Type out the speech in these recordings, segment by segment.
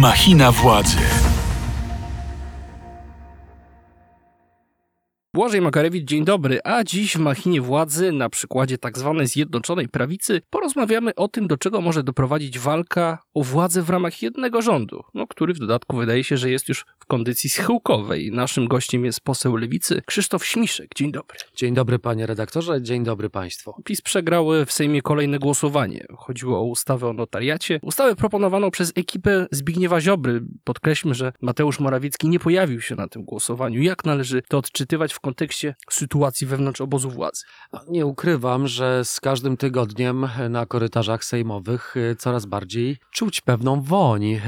Machina władzy. Błażej Makarewicz, dzień dobry. A dziś w Machinie Władzy, na przykładzie tak zwanej Zjednoczonej Prawicy, porozmawiamy o tym, do czego może doprowadzić walka o władzę w ramach jednego rządu, no, który w dodatku wydaje się, że jest już w kondycji schyłkowej. Naszym gościem jest poseł Lewicy Krzysztof Śmiszek. Dzień dobry. Dzień dobry panie redaktorze, dzień dobry państwu. PiS przegrał w Sejmie kolejne głosowanie. Chodziło o ustawę o notariacie. Ustawę proponowaną przez ekipę Zbigniewa Ziobry. Podkreślmy, że Mateusz Morawiecki nie pojawił się na tym głosowaniu. Jak należy to odczytywać w kontekście sytuacji wewnątrz obozu władzy? Nie ukrywam, że z każdym tygodniem na korytarzach sejmowych e, coraz bardziej czuć pewną woń. E,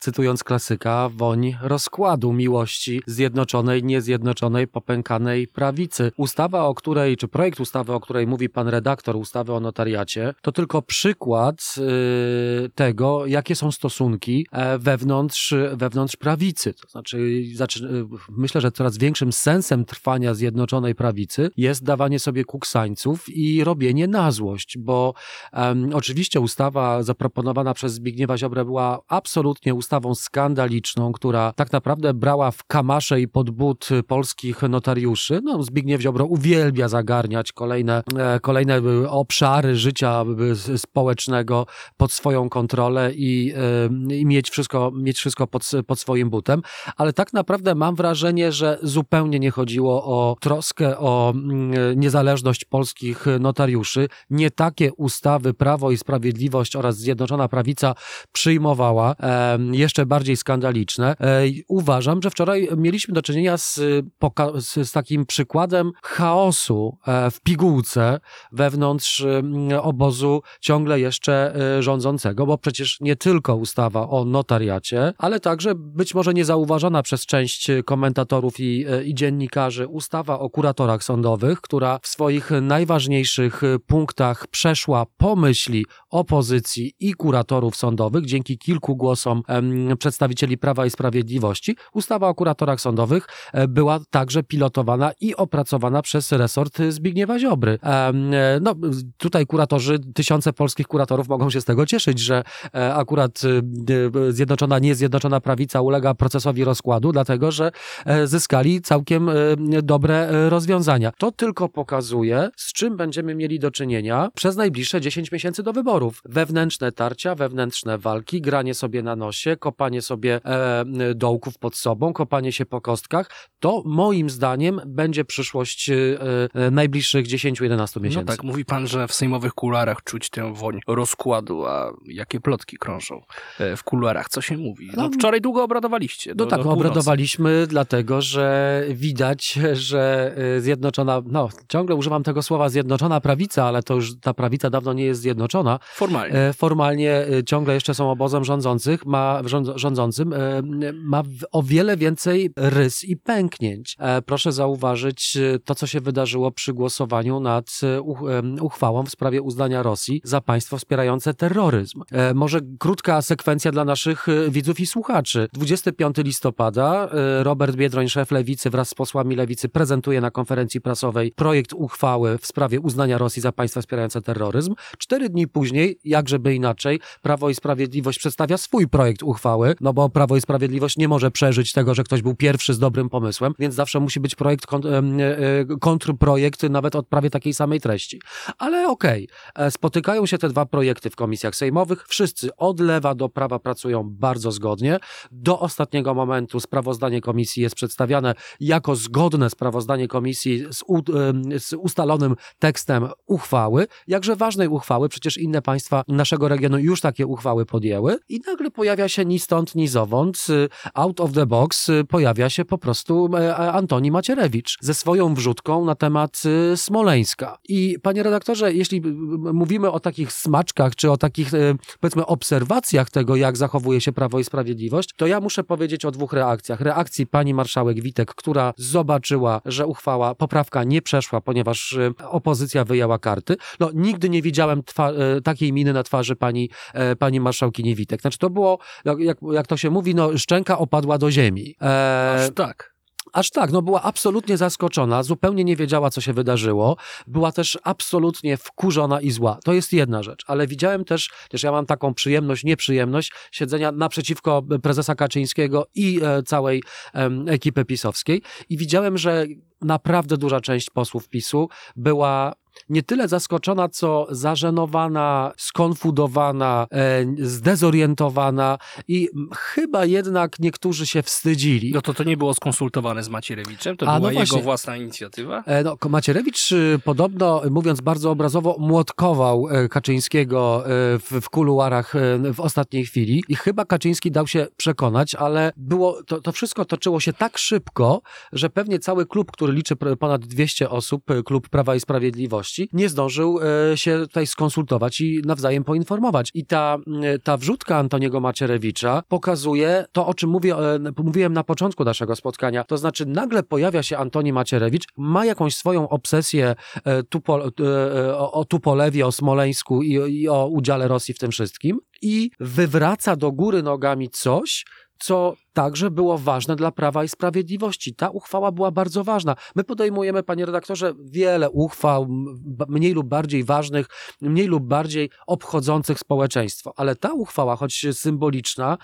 cytując klasyka, woń rozkładu miłości zjednoczonej, niezjednoczonej, popękanej prawicy. Ustawa, o której, czy projekt ustawy, o której mówi pan redaktor, ustawy o notariacie, to tylko przykład e, tego, jakie są stosunki wewnątrz, wewnątrz prawicy. To znaczy, myślę, że coraz większym sensem trwania Zjednoczonej Prawicy jest dawanie sobie kuksańców i robienie na złość, bo um, oczywiście ustawa zaproponowana przez Zbigniewa Ziobrę była absolutnie ustawą skandaliczną, która tak naprawdę brała w kamasze i pod but polskich notariuszy. No, Zbigniew Ziobro uwielbia zagarniać kolejne, e, kolejne e, obszary życia e, społecznego pod swoją kontrolę i, i mieć wszystko, mieć wszystko pod, pod swoim butem, ale tak naprawdę mam wrażenie, że zupełnie nie chodzi chodziło o troskę o mm, niezależność polskich notariuszy. Nie takie ustawy Prawo i Sprawiedliwość oraz Zjednoczona Prawica przyjmowała, jeszcze bardziej skandaliczne. E, uważam, że wczoraj mieliśmy do czynienia z, z takim przykładem chaosu e, w pigułce wewnątrz mm, obozu ciągle jeszcze e, rządzącego, bo przecież nie tylko ustawa o notariacie, ale także być może niezauważona przez część komentatorów i, i dziennikarzy, dziennikarzy ustawa o kuratorach sądowych, która w swoich najważniejszych punktach przeszła pomyśli opozycji i kuratorów sądowych dzięki kilku głosom przedstawicieli Prawa i Sprawiedliwości. Ustawa o kuratorach sądowych e, była także pilotowana i opracowana przez resort Zbigniewa Ziobry. Em, no, tutaj kuratorzy, tysiące polskich kuratorów mogą się z tego cieszyć, że e, akurat e, Zjednoczona, niezjednoczona prawica ulega procesowi rozkładu, dlatego że zyskali całkiem E, dobre e, rozwiązania. To tylko pokazuje, z czym będziemy mieli do czynienia przez najbliższe 10 miesięcy do wyborów. Wewnętrzne tarcia, wewnętrzne walki, granie sobie na nosie, kopanie sobie e, dołków pod sobą, kopanie się po kostkach. To moim zdaniem będzie przyszłość e, e najbliższych 10-11 miesięcy. No tak, mówi pan, że w sejmowych kularach czuć tę woń rozkładu, a jakie plotki krążą w kuluarach? Co się mówi? No, no wczoraj długo obradowaliście. Do, no tak, obradowaliśmy dlatego, że widać widać, że y, zjednoczona, no ciągle używam tego słowa zjednoczona prawica, ale to już ta prawica dawno nie jest zjednoczona. Formalnie. E, formalnie y, ciągle jeszcze są obozem rządzących, ma, rządzącym, e, ma o wiele więcej rys i pęknięć. E, proszę zauważyć y, to, co się wydarzyło przy głosowaniu nad uchwałą w sprawie uznania Rosji za państwo wspierające terroryzm. Może krótka sekwencja dla naszych widzów i słuchaczy. 25 listopada Robert Biedroń, szef Lewicy wraz z posłami posłami lewicy prezentuje na konferencji prasowej projekt uchwały w sprawie uznania Rosji za państwa wspierające terroryzm. Cztery dni później, jakżeby inaczej, Prawo i Sprawiedliwość przedstawia swój projekt uchwały, no bo Prawo i Sprawiedliwość nie może przeżyć tego, że ktoś był pierwszy z dobrym pomysłem, więc zawsze musi być projekt, e, e, kontrprojekt nawet od prawie takiej samej treści. Ale okej, okay. E, spotykają się te dwa projekty w komisjach sejmowych, wszyscy od lewa do prawa pracują bardzo zgodnie. Do ostatniego momentu sprawozdanie komisji jest przedstawiane jako zgodne sprawozdanie komisji z, u, z, ustalonym tekstem uchwały, jakże ważnej uchwały, przecież inne państwa naszego regionu już takie uchwały podjęły i nagle pojawia się ni stąd, ni zowąd, y, out of the box y, pojawia się po prostu e, Antoni Macierewicz ze swoją wrzutką na temat y, Smoleńska. I panie redaktorze, jeśli mówimy o takich smaczkach, czy o takich powiedzmy obserwacjach tego, jak zachowuje się Prawo i Sprawiedliwość, to ja muszę powiedzieć o dwóch reakcjach. Reakcji pani marszałek Witek, która zobaczyła, że uchwała, poprawka nie przeszła, ponieważ y, opozycja wyjęła karty. No, nigdy nie widziałem y, takiej miny na twarzy pani, e, pani marszałkini Witek. Znaczy to było, jak, jak to się mówi, no, szczęka opadła do ziemi. E, Aż tak. Aż tak, no była absolutnie zaskoczona, zupełnie nie wiedziała, co się wydarzyło. Była też absolutnie wkurzona i zła. To jest jedna rzecz, ale widziałem też, też ja mam taką przyjemność, nieprzyjemność siedzenia naprzeciwko prezesa Kaczyńskiego i e, całej e, ekipy pisowskiej i widziałem, że naprawdę duża część posłów PiSu była nie tyle zaskoczona, co zażenowana, skonfudowana, e, zdezorientowana i chyba jednak niektórzy się wstydzili. No to to nie było skonsultowane z Macierewiczem? To A, była no jego własna inicjatywa? E, no, Macierewicz y, podobno, mówiąc bardzo obrazowo, młotkował e, Kaczyńskiego w, w kuluarach w ostatniej chwili i chyba Kaczyński dał się przekonać, ale było, to, to wszystko toczyło się tak szybko, że pewnie cały klub, który liczy ponad 200 osób, klub Prawa i Sprawiedliwości, nie zdążył e, się tutaj skonsultować i nawzajem poinformować. I ta, e, ta wrzutka Antoniego Macierewicza pokazuje to, o czym mówię, e, mówiłem na początku naszego spotkania. To znaczy, nagle pojawia się Antoni Macierewicz, ma jakąś swoją obsesję tupo, o Tupolewie, o Smoleńsku i, i o udziale Rosji w tym wszystkim i wywraca do góry nogami coś, co także było ważne dla Prawa i Sprawiedliwości. Ta uchwała była bardzo ważna. My podejmujemy, panie redaktorze, wiele uchwał, mniej lub bardziej ważnych, mniej lub bardziej obchodzących społeczeństwo, ale ta uchwała, choć symboliczna, e,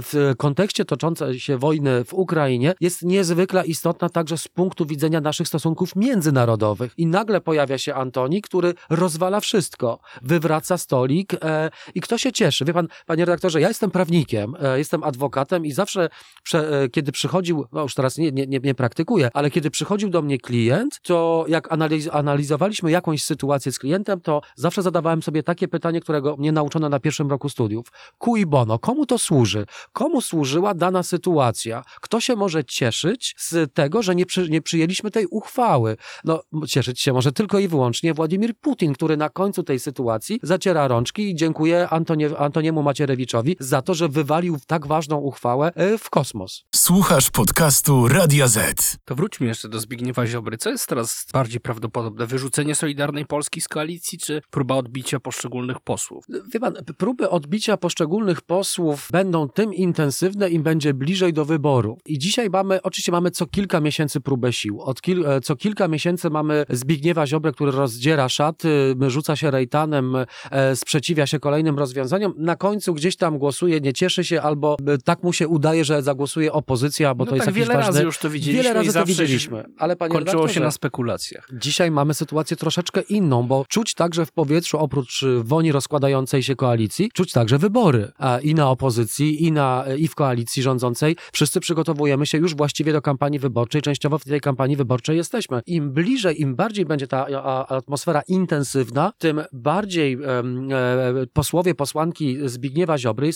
w kontekście toczącej się wojny w Ukrainie, jest niezwykle istotna także z punktu widzenia naszych stosunków międzynarodowych. I nagle pojawia się Antoni, który rozwala wszystko, wywraca stolik e, i kto się cieszy? Wie pan, panie redaktorze, ja jestem prawnikiem, e, jestem adwokatem i zawsze, e, kiedy przychodził, no już teraz nie, nie, nie praktykuję, ale kiedy przychodził do mnie klient, to jak analiz analizowaliśmy jakąś sytuację z klientem, to zawsze zadawałem sobie takie pytanie, którego mnie nauczono na pierwszym roku studiów. Cui bono, komu to służy? Komu służyła dana sytuacja? Kto się może cieszyć z tego, że nie, przy, nie przyjęliśmy tej uchwały? No, cieszyć się może tylko i wyłącznie Władimir Putin, który na końcu tej sytuacji zaciera rączki i dziękuję Antonie, Antoniemu Macierewiczowi za to, że wywalił tak ważną uchwałę, E, w kosmos. Słuchasz podcastu Radia Z. To wróćmy jeszcze do Zbigniewa Ziobry. Co jest teraz bardziej prawdopodobne? Wyrzucenie Solidarnej Polski z koalicji, czy próba odbicia poszczególnych posłów? Wie pan, próby odbicia poszczególnych posłów będą tym intensywne, im będzie bliżej do wyboru. I dzisiaj mamy, oczywiście mamy co kilka miesięcy próbę sił. Od kil, e, co kilka miesięcy mamy Zbigniewa Ziobrę, który rozdziera szaty, rzuca się rejtanem, e, sprzeciwia się kolejnym rozwiązaniom. Na końcu gdzieś tam głosuje, nie cieszy się albo tak mu się udaje, że zagłosuje opozycja, bo no to tak, jest wiele ważny... razy już to widzieliśmy Wiele razy to widzieliśmy, ale panie kończyło się na spekulacjach. Dzisiaj mamy sytuację troszeczkę inną, bo czuć także w powietrzu, oprócz woni rozkładającej się koalicji, czuć także wybory. I na opozycji, i, na, i w koalicji rządzącej. Wszyscy przygotowujemy się już właściwie do kampanii wyborczej. Częściowo w tej kampanii wyborczej jesteśmy. Im bliżej, im bardziej będzie ta atmosfera intensywna, tym bardziej e, posłowie, posłanki Zbigniewa Ziobry,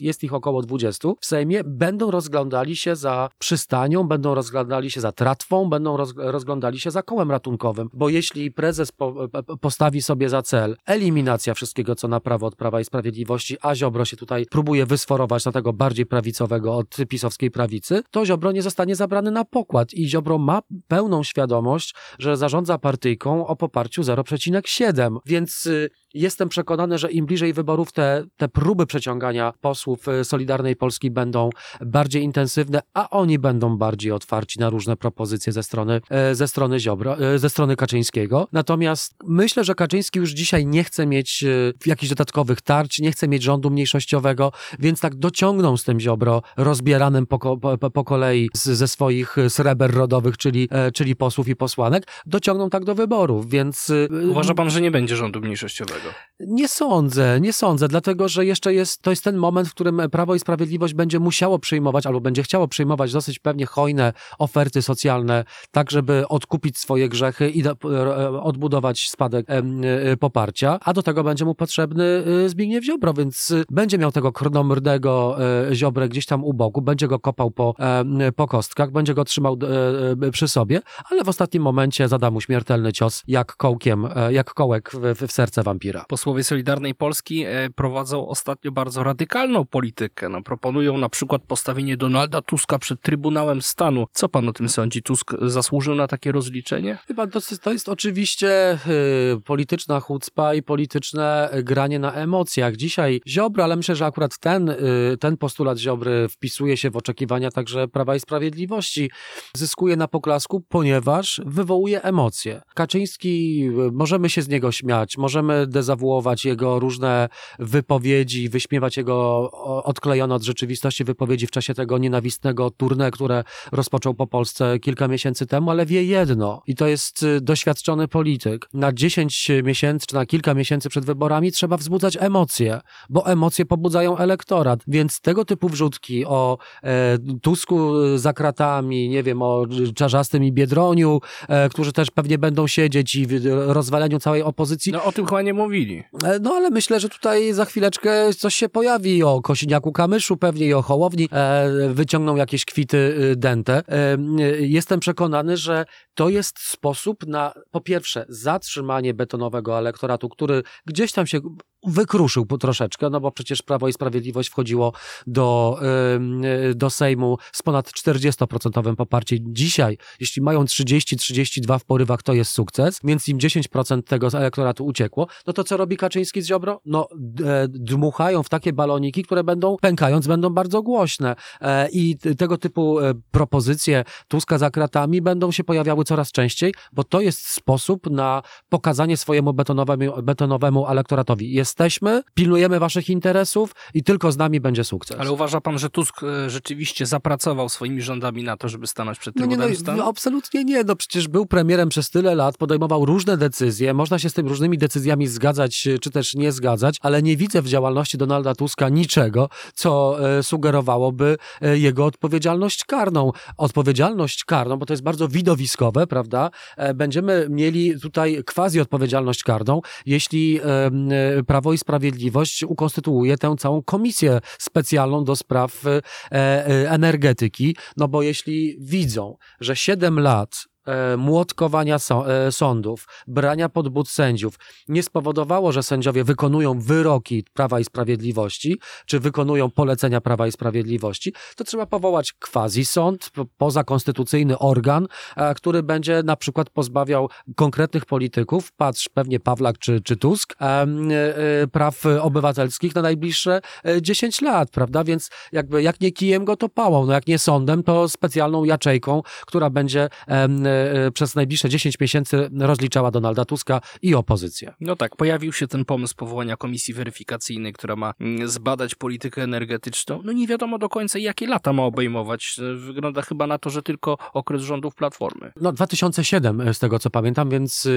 jest ich około 20, w Sejmie będą rozglądali się za przystanią, będą rozglądali się za tratwą, będą rozglądali się za kołem ratunkowym, bo jeśli prezes po, postawi sobie za cel eliminacja wszystkiego, co na prawo od Prawa i Sprawiedliwości, a Ziobro się tutaj próbuje wysforować na tego bardziej prawicowego od pisowskiej prawicy, to Ziobro nie zostanie zabrany na pokład. I Ziobro ma pełną świadomość, że zarządza partyjką o poparciu 0,7, więc y, Jestem przekonany, że im bliżej wyborów te, te próby przeciągania posłów y, Solidarnej Polski będą bardziej intensywne, a oni będą bardziej otwarci na różne propozycje ze strony, e, ze strony Ziobro, e, ze strony Kaczyńskiego. Natomiast myślę, że Kaczyński już dzisiaj nie chce mieć e, jakichś dodatkowych tarć, nie chce mieć rządu mniejszościowego, więc tak dociągną z tym Ziobro rozbieranym po, po, po kolei z, ze swoich sreber rodowych, czyli, czyli posłów i posłanek, dociągną tak do wyborów, więc... Uważa pan, że nie będzie rządu mniejszościowego? Nie sądzę, nie sądzę, dlatego że jeszcze jest, to jest ten moment, w którym Prawo i Sprawiedliwość będzie musiało przyjmować albo będzie chciało przyjmować dosyć pewnie hojne oferty socjalne, tak żeby odkupić swoje grzechy i odbudować spadek e, poparcia, a do tego będzie mu potrzebny e, Zbigniew Ziobro, więc będzie miał tego krnomrdego e, Ziobrę gdzieś tam u boku, będzie go kopał po, po kostkach, będzie go trzymał przy sobie, ale w ostatnim momencie zada mu śmiertelny cios jak kołkiem, jak kołek w, w serce wampira. Posłowie Solidarnej Polski e, prowadzą ostatnio bardzo radykalną politykę. No, proponują na przykład postawienie Donalda Tuska przed Trybunałem Stanu. Co pan o tym sądzi? Tusk zasłużył na takie rozliczenie? Chyba to, to jest oczywiście y, polityczna chucpa i polityczne granie na emocjach. Dzisiaj Ziobro, ale myślę, że akurat ten, y, ten postulat Ziobry wpisuje się w oczekiwania także Prawa i Sprawiedliwości. Zyskuje na poklasku, ponieważ wywołuje emocje. Kaczyński, y, możemy się z niego śmiać, możemy dezawuować jego różne wypowiedzi, wyśmiewać jego odklejone od rzeczywistości wypowiedzi w czasie tego nienawistnego tournée, które rozpoczął po Polsce kilka miesięcy temu, ale wie jedno i to jest y, doświadczony polityk. Na 10 miesięcy czy na kilka miesięcy przed wyborami trzeba wzbudzać emocje, bo emocje pobudzają elektorat, więc tego typu wrzutki o e, Tusku y, za kratami, nie wiem, o Czarzastym i Biedroniu, e, którzy też pewnie będą siedzieć i w rozwaleniu całej opozycji, No o tym chyba nie mówili. E, No ale myślę, że tutaj za chwileczkę coś się pojawi o Kosiniaku Kamyszu pewnie i o Hołowni. E, wyciągną jakieś kwity y, dente. E, jestem przekonany, że to jest sposób na po pierwsze zatrzymanie betonowego elektoratu, który gdzieś tam się wykruszył troszeczkę, no bo przecież Prawo i Sprawiedliwość wchodziło do, do Sejmu z ponad 40% poparciem. Dzisiaj, jeśli mają 30-32 w porywach, to jest sukces, więc im 10% tego elektoratu uciekło, no to co robi Kaczyński z Ziobro? No e, dmuchają w takie baloniki, które będą, pękając, będą bardzo głośne E, i tego typu e, propozycje Tuska za kratami będą się pojawiały coraz częściej, bo to jest sposób na pokazanie swojemu betonowemu, betonowemu elektoratowi. Jesteśmy, pilnujemy waszych interesów i tylko z nami będzie sukces. Ale uważa pan, że Tusk e, rzeczywiście zapracował swoimi rządami na to, żeby stanąć przed No nie, Trybunałem no, absolutnie nie. No przecież był premierem przez tyle lat, podejmował różne decyzje. Można się z tym różnymi decyzjami zgadzać, czy też nie zgadzać, ale nie widzę w działalności Donalda Tuska niczego, co e, sugerowałoby e, jego odpowiedzialność karną. Odpowiedzialność karną, bo to jest bardzo widowiskowe, prawda? E, będziemy mieli tutaj quasi odpowiedzialność karną, jeśli e, e, Prawo i Sprawiedliwość ukonstytuuje tę całą komisję specjalną do spraw e, e, energetyki, no bo jeśli widzą, że 7 lat e, młotkowania e, sądów, brania pod but sędziów. Nie spowodowało, że sędziowie wykonują wyroki Prawa i Sprawiedliwości, czy wykonują polecenia Prawa i Sprawiedliwości, to trzeba powołać quasi sąd, po- pozakonstytucyjny organ, e, który będzie na przykład pozbawiał konkretnych polityków, patrz pewnie Pawlak czy, czy Tusk, praw obywatelskich na najbliższe e, 10 lat, prawda? Więc jakby jak nie kijem go, to pałą, no jak nie sądem, to specjalną jaczejką, która będzie przez najbliższe 10 miesięcy rozliczała Donalda Tuska i opozycję. No tak, pojawił się ten pomysł powołania komisji weryfikacyjnej, która ma mm, zbadać politykę energetyczną. No nie wiadomo do końca, jakie lata ma obejmować. E, Wygląda chyba na to, że tylko okres rządów Platformy. No 2007 e, z tego co pamiętam, więc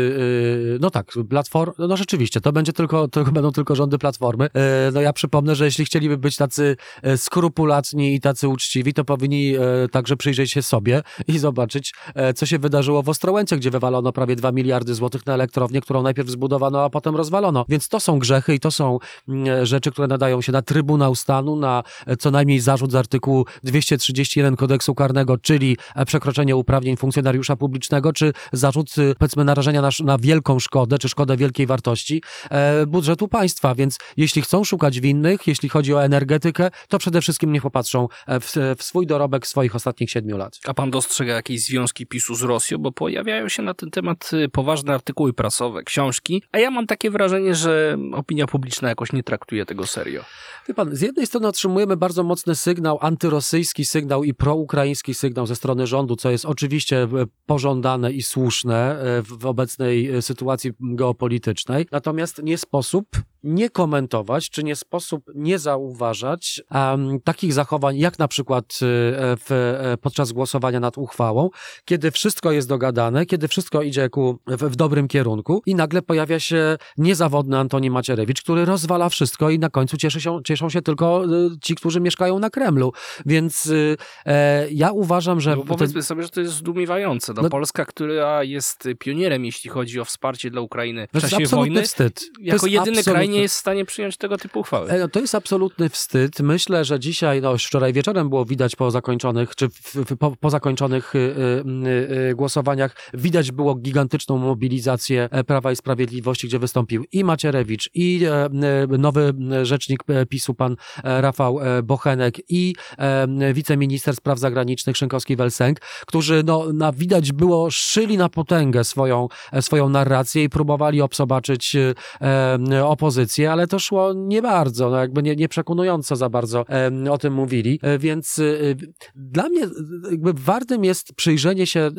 no tak, Platform, no rzeczywiście, to będzie tylko, to będą tylko rządy Platformy. E, No ja przypomnę, że jeśli chcieliby być tacy e, skrupulatni i tacy uczciwi, to powinni e, także przyjrzeć się sobie i zobaczyć, e, co się wydarzyło w Ostrołęce, gdzie wywalono prawie 2 miliardy złotych na elektrownię, którą najpierw zbudowano, a potem rozwalono. Więc to są grzechy i to są mm, rzeczy, które nadają się na Trybunał Stanu, na e, co najmniej zarzut z artykułu 231 kodeksu karnego, czyli e, przekroczenie uprawnień funkcjonariusza publicznego, czy zarzut, y, powiedzmy, narażenia na, na wielką szkodę, czy szkodę wielkiej wartości e, budżetu państwa. Więc jeśli chcą szukać winnych, jeśli chodzi o energetykę, to przede wszystkim niech popatrzą e, w, w swój dorobek swoich ostatnich siedmiu lat. A pan dostrzega jakieś związki PiSu z Rosją? Bo pojawiają się na ten temat y, poważne artykuły prasowe, książki, a ja mam takie wrażenie, że opinia publiczna jakoś nie traktuje tego serio. Wie pan, z jednej strony otrzymujemy bardzo mocny sygnał, antyrosyjski sygnał i proukraiński sygnał ze strony rządu, co jest oczywiście e, pożądane i słuszne e, w w obecnej e, sytuacji geopolitycznej. Natomiast nie sposób nie komentować, czy nie sposób nie zauważać em, takich zachowań, jak na przykład e, w, e, podczas głosowania nad uchwałą, kiedy wszystko jest dogadane, kiedy wszystko idzie ku, w, w dobrym kierunku i nagle pojawia się niezawodny Antoni Macierewicz, który rozwala wszystko i na końcu cieszy się, cieszą się tylko y, ci, którzy mieszkają na Kremlu. Więc y, e, ja uważam, że... No, powiedzmy sobie, że to jest zdumiewające. No, No- Polska, która jest pionierem, jeśli chodzi o wsparcie dla Ukrainy w czasie wojny, wstyd. Jako jedyny kraj nie jest w stanie przyjąć tego typu uchwały. E, no, to jest absolutny wstyd. Myślę, że dzisiaj, no wczoraj wieczorem było widać po zakończonych, czy w, w, po, po, zakończonych y, y, y, głosowaniach, widać było gigantyczną mobilizację e, Prawa i Sprawiedliwości, gdzie wystąpił i Macierewicz, i e, nowy rzecznik PiSu, pan Rafał Bochenek, i wiceminister spraw zagranicznych Szynkowski-Welsenk, którzy no, na, widać było szyli na potęgę swoją, swoją narrację i próbowali obsobaczyć opozycję, ale to szło nie bardzo, no jakby nie, nie przekonująco za bardzo o tym mówili, e, więc e, dla mnie jakby wartym jest przyjrzenie się e,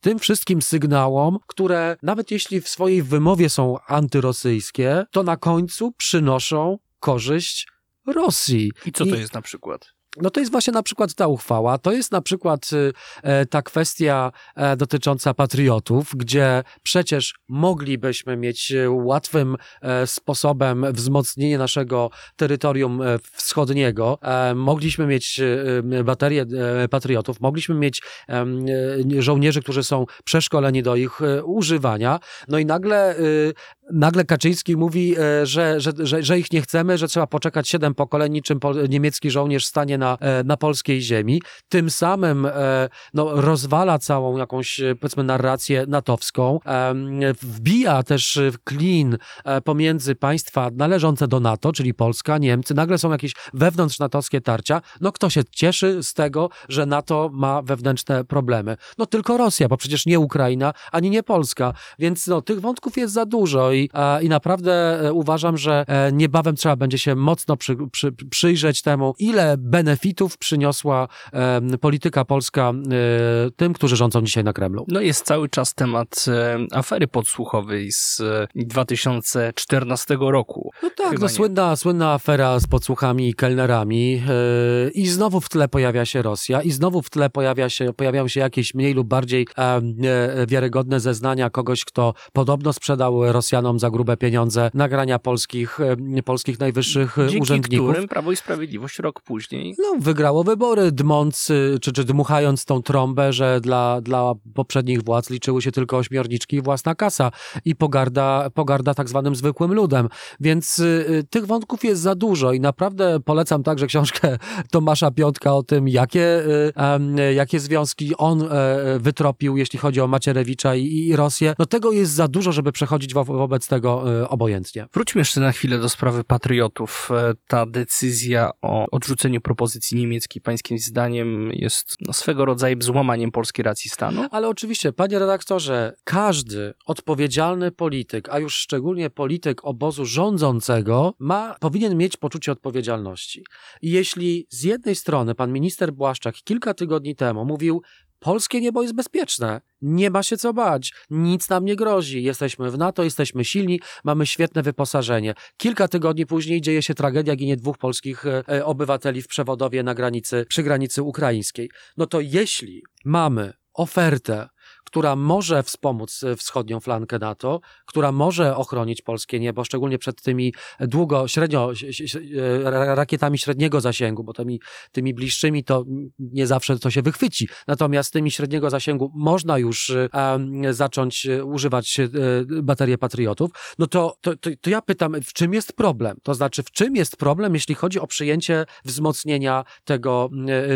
tym wszystkim sygnałom, które nawet jeśli w swojej wymowie są antyrosyjskie, to na końcu przynoszą korzyść Rosji. I co to jest na przykład? No to jest właśnie na przykład ta uchwała, to jest na przykład y, e, ta kwestia e, dotycząca patriotów, gdzie przecież moglibyśmy mieć e, łatwym sposobem wzmocnienie naszego terytorium wschodniego, mogliśmy mieć baterię patriotów, mogliśmy mieć żołnierzy, którzy są przeszkoleni do ich używania, no i nagle y, nagle Kaczyński mówi, że, że, że, że ich nie chcemy, że trzeba poczekać siedem pokoleń, niczym niemiecki żołnierz stanie na, e, na polskiej ziemi. Tym samym e, no, rozwala całą jakąś, e, powiedzmy, narrację natowską. Wbija też klin pomiędzy państwa należące do NATO, czyli Polska, Niemcy. Nagle są jakieś wewnątrz natowskie tarcia. No kto się cieszy z tego, że NATO ma wewnętrzne problemy? No tylko Rosja, bo przecież nie Ukraina, ani nie Polska. Więc no, tych wątków jest za dużo i, i naprawdę uważam, że niebawem trzeba będzie się mocno przy, przy, przyjrzeć temu, ile benefitów przyniosła e, polityka polska e, tym, którzy rządzą dzisiaj na Kremlu. No jest cały czas temat e, afery podsłuchowej z 2014 roku. No tak, no, słynna, słynna afera z podsłuchami i kelnerami i znowu w tle pojawia się Rosja i znowu w tle pojawia się, pojawiają się jakieś mniej lub bardziej wiarygodne zeznania kogoś, kto podobno sprzedał Rosjanom za grube pieniądze nagrania polskich, polskich najwyższych Dzięki urzędników. którym Prawo i Sprawiedliwość rok później no, wygrało wybory, dmąc, czy, czy dmuchając tą trąbę, że dla, dla poprzednich władz liczyły się tylko ośmiorniczki i własna kasa i pogarda, pogarda tak zwanym zwykłym ludem. Więc y, tych wątków jest za dużo i naprawdę polecam także książkę Tomasza Piątka o tym, jakie, y, jakie związki on y, wytropił, jeśli chodzi o Macierewicza i, i Rosję. No tego jest za dużo, żeby przechodzić wo wobec tego y, obojętnie. Wróćmy jeszcze na chwilę do sprawy patriotów. E, ta decyzja o odrzuceniu propozycji pozycji niemieckiej pańskim zdaniem jest no, swego rodzaju złamaniem polskiej racji stanu? Ale oczywiście, panie redaktorze, każdy odpowiedzialny polityk, a już szczególnie polityk obozu rządzącego, ma, powinien mieć poczucie odpowiedzialności. I jeśli z jednej strony pan minister Błaszczak kilka tygodni temu mówił, Polskie niebo jest bezpieczne. Nie ma się co bać. Nic nam nie grozi. Jesteśmy w NATO, jesteśmy silni, mamy świetne wyposażenie. Kilka tygodni później dzieje się tragedia, ginie dwóch polskich e, e, obywateli w przewodowie na granicy, przy granicy ukraińskiej. No to jeśli mamy ofertę która może wspomóc e, wschodnią flankę NATO, która może ochronić polskie niebo, szczególnie przed tymi długo, średnio, e, rakietami średniego zasięgu, bo tymi, tymi bliższymi to nie zawsze to się wychwyci. Natomiast tymi średniego zasięgu można już um, zacząć używać baterii patriotów. No to, to, to, to ja pytam, w czym jest problem? To znaczy, w czym jest problem, jeśli chodzi o przyjęcie wzmocnienia tego,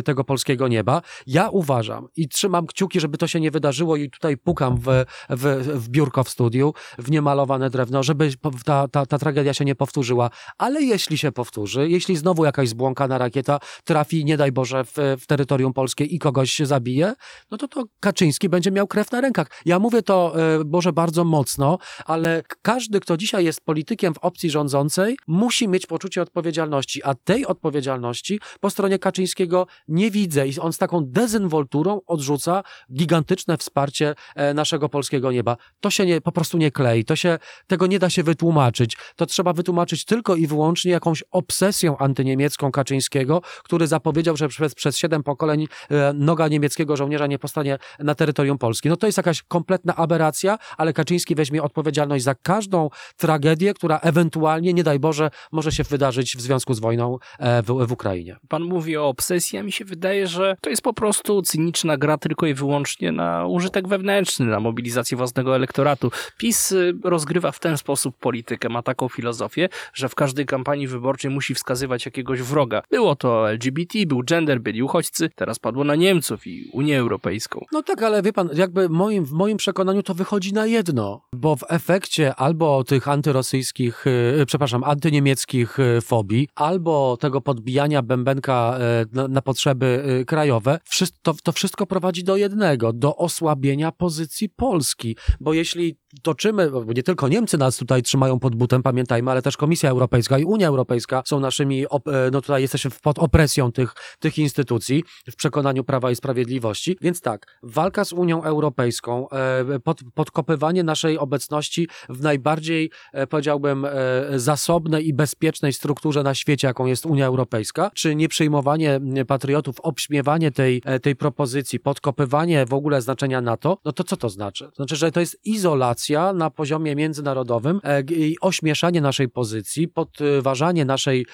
tego polskiego nieba? Ja uważam i trzymam kciuki, żeby to się nie wydarzyło i tutaj pukam w, w, w biurko w studiu, w niemalowane drewno, żeby ta, ta, ta tragedia się nie powtórzyła. Ale jeśli się powtórzy, jeśli znowu jakaś zbłąkana rakieta trafi, nie daj Boże, w, w terytorium polskie i kogoś zabije, no to to Kaczyński będzie miał krew na rękach. Ja mówię to, e, Boże, bardzo mocno, ale każdy, kto dzisiaj jest politykiem w opcji rządzącej, musi mieć poczucie odpowiedzialności, a tej odpowiedzialności po stronie Kaczyńskiego nie widzę i on z taką dezynwolturą odrzuca gigantyczne wsparcie e, naszego polskiego nieba. To się nie, po prostu nie klei, to się, tego nie da się wytłumaczyć. To trzeba wytłumaczyć tylko i wyłącznie jakąś obsesją antyniemiecką Kaczyńskiego, który zapowiedział, że przez, przez siedem pokoleń e, noga niemieckiego żołnierza nie postanie na terytorium Polski. No to jest jakaś kompletna aberracja, ale Kaczyński weźmie odpowiedzialność za każdą tragedię, która ewentualnie, nie daj Boże, może się wydarzyć w związku z wojną e, w, w Ukrainie. Pan mówi o obsesji, a mi się wydaje, że to jest po prostu cyniczna gra tylko i wyłącznie na użytek wewnętrzny na mobilizację własnego elektoratu. PiS y, rozgrywa w ten sposób politykę, ma taką filozofię, że w każdej kampanii wyborczej musi wskazywać jakiegoś wroga. Było to LGBT, był gender, byli uchodźcy, teraz padło na Niemców i Unię Europejską. No tak, ale wie pan, jakby moim, w moim przekonaniu to wychodzi na jedno, bo w efekcie albo tych antyrosyjskich, yy, przepraszam, antyniemieckich fobii, albo tego podbijania bębenka na, na, potrzeby y, krajowe, to, to wszystko prowadzi do jednego, do osłabienia pozycji Polski, bo jeśli toczymy, bo nie tylko Niemcy nas tutaj trzymają pod butem, pamiętajmy, ale też Komisja Europejska i Unia Europejska są naszymi, no tutaj jesteśmy pod opresją tych, tych instytucji w przekonaniu Prawa i Sprawiedliwości, więc tak, walka z Unią Europejską, e, pod, podkopywanie naszej obecności w najbardziej, e, powiedziałbym, e, zasobnej i bezpiecznej strukturze na świecie, jaką jest Unia Europejska, czy nieprzyjmowanie patriotów, obśmiewanie tej, tej propozycji, podkopywanie w ogóle znaczenia NATO, no to co to znaczy? To znaczy, że to jest izolacja na poziomie międzynarodowym i ośmieszanie naszej pozycji, podważanie naszej,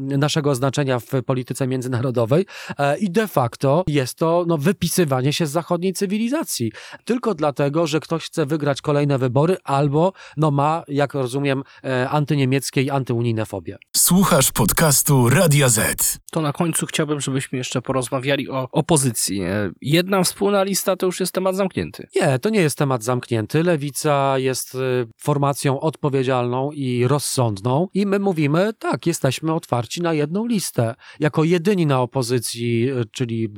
naszego znaczenia w polityce międzynarodowej i de facto jest to no, wypisywanie się z zachodniej cywilizacji. Tylko dlatego, że ktoś chce wygrać kolejne wybory albo no, ma, jak rozumiem, e, antyniemieckie i antyunijne fobie. Słuchasz podcastu Radia Z. To na końcu chciałbym, żebyśmy jeszcze porozmawiali o opozycji. E, jedna wspólna lista to już jest temat zamknięty. Nie, to nie jest temat zamknięty. Lewica jest e, formacją odpowiedzialną i rozsądną i my mówimy, tak, jesteśmy otwarci na jedną listę. Jako jedyni na opozycji, e, czyli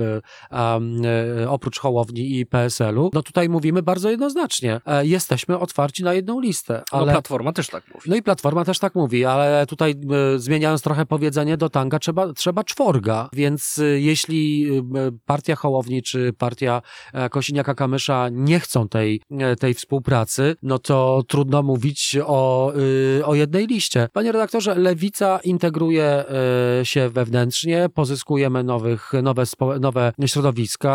um, oprócz Hołowni i PSL-u, no tutaj mówimy bardzo jednoznacznie, jesteśmy otwarci na jedną listę. No, ale... No Platforma też tak mówi. No i Platforma też tak mówi, ale tutaj zmieniając trochę powiedzenie do tanga, trzeba, trzeba czworga. Więc y, jeśli y, partia Hołowni czy partia e, Kosiniaka-Kamysza nie chcą tej, e, tej współpracy, no to trudno mówić o, y, o jednej liście. Panie redaktorze, Lewica integruje e, się wewnętrznie, pozyskujemy nowych, nowe, nowe środowiska.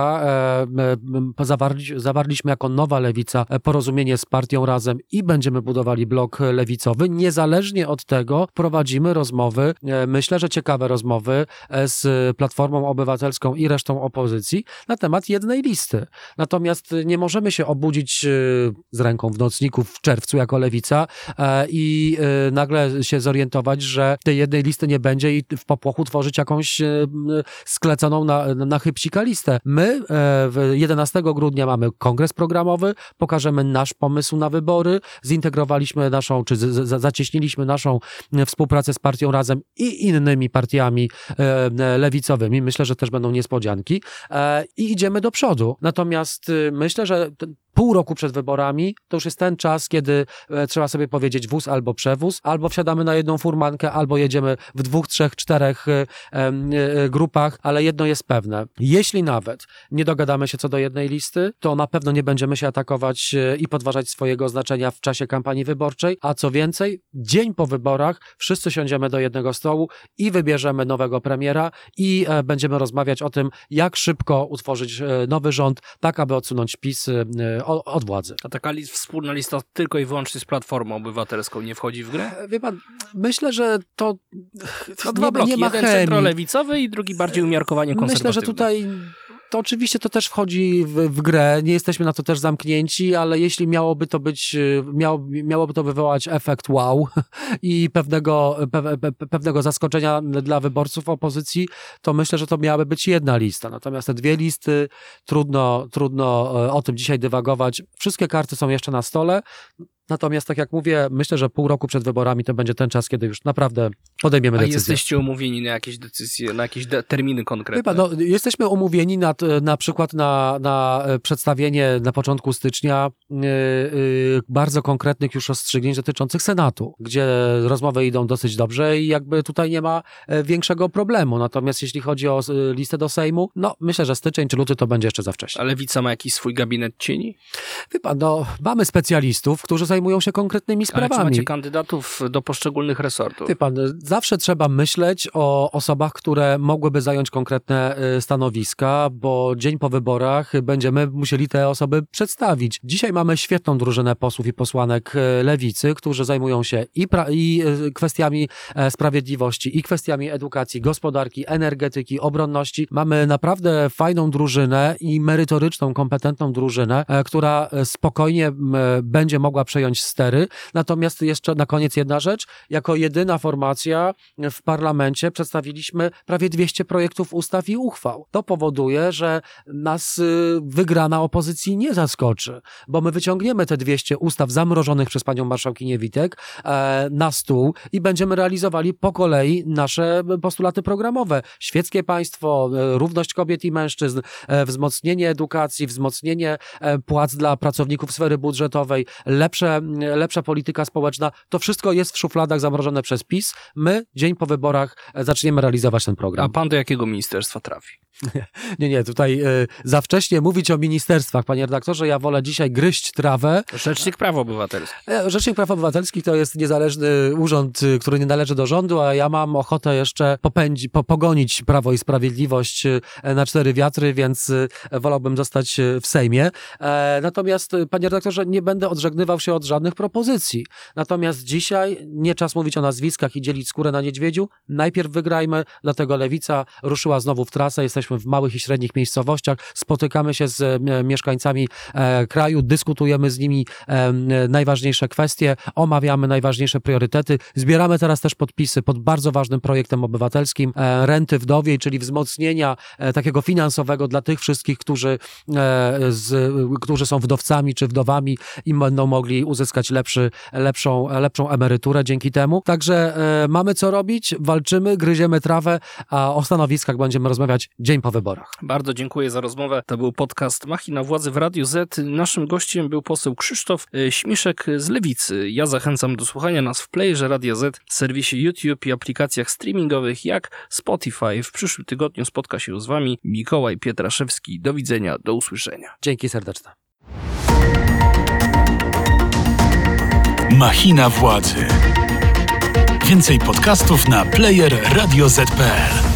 Zawarli, zawarliśmy jako nowa Lewica porozumienie z partią Razem i będziemy budowali blok lewicowy. Niezależnie od tego prowadzimy rozmowy, e, myślę, że ciekawe rozmowy e, z Platformą Obywatelską i resztą opozycji na temat jednej listy. Natomiast nie możemy się obudzić e, z ręką w nocniku w czerwcu jako lewica i nagle się zorientować, że tej jednej listy nie będzie i w popłochu tworzyć jakąś skleconą na, na chybcika listę. My 11 grudnia mamy kongres programowy, pokażemy nasz pomysł na wybory, zintegrowaliśmy naszą, czy zacieśniliśmy naszą współpracę z partią Razem i innymi partiami e, lewicowymi. Myślę, że też będą niespodzianki e, i idziemy do przodu. Natomiast myślę, że pół roku przed wyborami, to już jest ten czas, kiedy e, trzeba sobie powiedzieć wóz albo przewóz, albo wsiadamy na jedną furmankę, albo jedziemy w dwóch, trzech, czterech e, e, grupach, ale jedno jest pewne. Jeśli nawet nie dogadamy się co do jednej listy, to na pewno nie będziemy się atakować i podważać swojego znaczenia w czasie kampanii wyborczej, a co więcej, dzień po wyborach wszyscy siądziemy do jednego stołu i wybierzemy nowego premiera i będziemy rozmawiać o tym, jak szybko utworzyć nowy rząd, tak aby odsunąć PiS od władzy. A taka list, wspólna lista tylko i wyłącznie z Platformą Obywatelską nie wchodzi w grę? Wie pan, myślę, że to, to dwa bloki, nie ma jeden centrolewicowy i drugi bardziej umiarkowanie konserwatywny. Myślę, że tutaj to oczywiście to też wchodzi w, w, grę, nie jesteśmy na to też zamknięci, ale jeśli miałoby to być, miało, miałoby to wywołać efekt wow i pewnego, pe, pe, pewnego zaskoczenia dla wyborców opozycji, to myślę, że to miałaby być jedna lista. Natomiast te dwie listy, trudno, trudno e, o tym dzisiaj dywagować. Wszystkie karty są jeszcze na stole. Natomiast, tak jak mówię, myślę, że pół roku przed wyborami to będzie ten czas, kiedy już naprawdę podejmiemy decyzję. A jesteście umówieni na jakieś decyzje, na jakieś terminy konkretne? Chyba, no, jesteśmy umówieni na, na przykład na, na e, przedstawienie na początku stycznia yy, yy, bardzo konkretnych już rozstrzygnięć dotyczących Senatu, gdzie rozmowy idą dosyć dobrze i jakby tutaj nie ma większego problemu. Natomiast jeśli chodzi o listę do Sejmu, no myślę, że styczeń czy luty to będzie jeszcze za wcześnie. Ale Lewica ma jakiś swój gabinet cieni? Chyba, no mamy specjalistów, którzy zajmują się konkretnymi Ale czy sprawami. macie kandydatów do poszczególnych resortów? Ty pan, zawsze trzeba myśleć o osobach, które mogłyby zająć konkretne y, stanowiska, bo dzień po wyborach będziemy musieli te osoby przedstawić. Dzisiaj mamy świetną drużynę posłów i posłanek y, lewicy, którzy zajmują się i, i y, kwestiami e, sprawiedliwości, i kwestiami edukacji, gospodarki, energetyki, obronności. Mamy naprawdę fajną drużynę i merytoryczną, kompetentną drużynę, e, która e, spokojnie będzie mogła przejąć stery. Natomiast jeszcze na koniec jedna rzecz. Jako jedyna formacja w parlamencie przedstawiliśmy prawie 200 projektów ustaw i uchwał. To powoduje, że nas y, wygrana opozycji nie zaskoczy, bo my wyciągniemy te 200 ustaw zamrożonych przez panią marszałkinię Witek e, na stół i będziemy realizowali po kolei nasze postulaty programowe. Świeckie państwo, e, równość kobiet i mężczyzn, e, wzmocnienie edukacji, wzmocnienie płac dla pracowników sfery budżetowej, lepsze, lepsza polityka społeczna. To wszystko jest w szufladach zamrożone przez PiS. My dzień po wyborach zaczniemy realizować ten A program. pan do jakiego ministerstwa trafi? Nie, nie, tutaj e, za wcześnie mówić o ministerstwach, panie redaktorze. Ja wolę dzisiaj gryźć trawę. Rzecznik Praw Obywatelskich. E, Rzecznik Praw Obywatelskich to jest niezależny urząd, y, który nie należy do rządu, a ja mam ochotę jeszcze popędzi, po, pogonić Prawo i Sprawiedliwość y, na cztery wiatry, więc y, wolałbym zostać y, w Sejmie. E, Natomiast, y, panie redaktorze, nie będę odżegnywał się od żadnych propozycji. Natomiast dzisiaj nie czas mówić o nazwiskach i dzielić skórę na niedźwiedziu. Najpierw wygrajmy, dlatego Lewica ruszyła znowu w trasę. Jesteśmy w małych i średnich miejscowościach, spotykamy się z e, mieszkańcami e, kraju, dyskutujemy z nimi e, najważniejsze kwestie, omawiamy najważniejsze priorytety. Zbieramy teraz też podpisy pod bardzo ważnym projektem obywatelskim renty wdowiej, czyli wzmocnienia takiego finansowego dla tych wszystkich, którzy, z, którzy są wdowcami czy wdowami i będą mogli uzyskać lepszy, lepszą, lepszą emeryturę dzięki temu. Także mamy co robić, walczymy, gryziemy trawę, a o stanowiskach będziemy rozmawiać dzień po wyborach. Bardzo dziękuję za rozmowę. To był podcast Machina Władzy w Radiu Z. Naszym gościem był poseł Krzysztof e, Śmiszek z Lewicy. Ja zachęcam do słuchania nas w playerze Radio Z, serwisie YouTube i aplikacjach streamingowych jak Spotify. W przyszłym tygodniu spotka się z Wami Mikołaj Pietraszewski. Do widzenia, do usłyszenia. Dzięki serdeczne. Machina władzy. Więcej podcastów na player radioz.pl.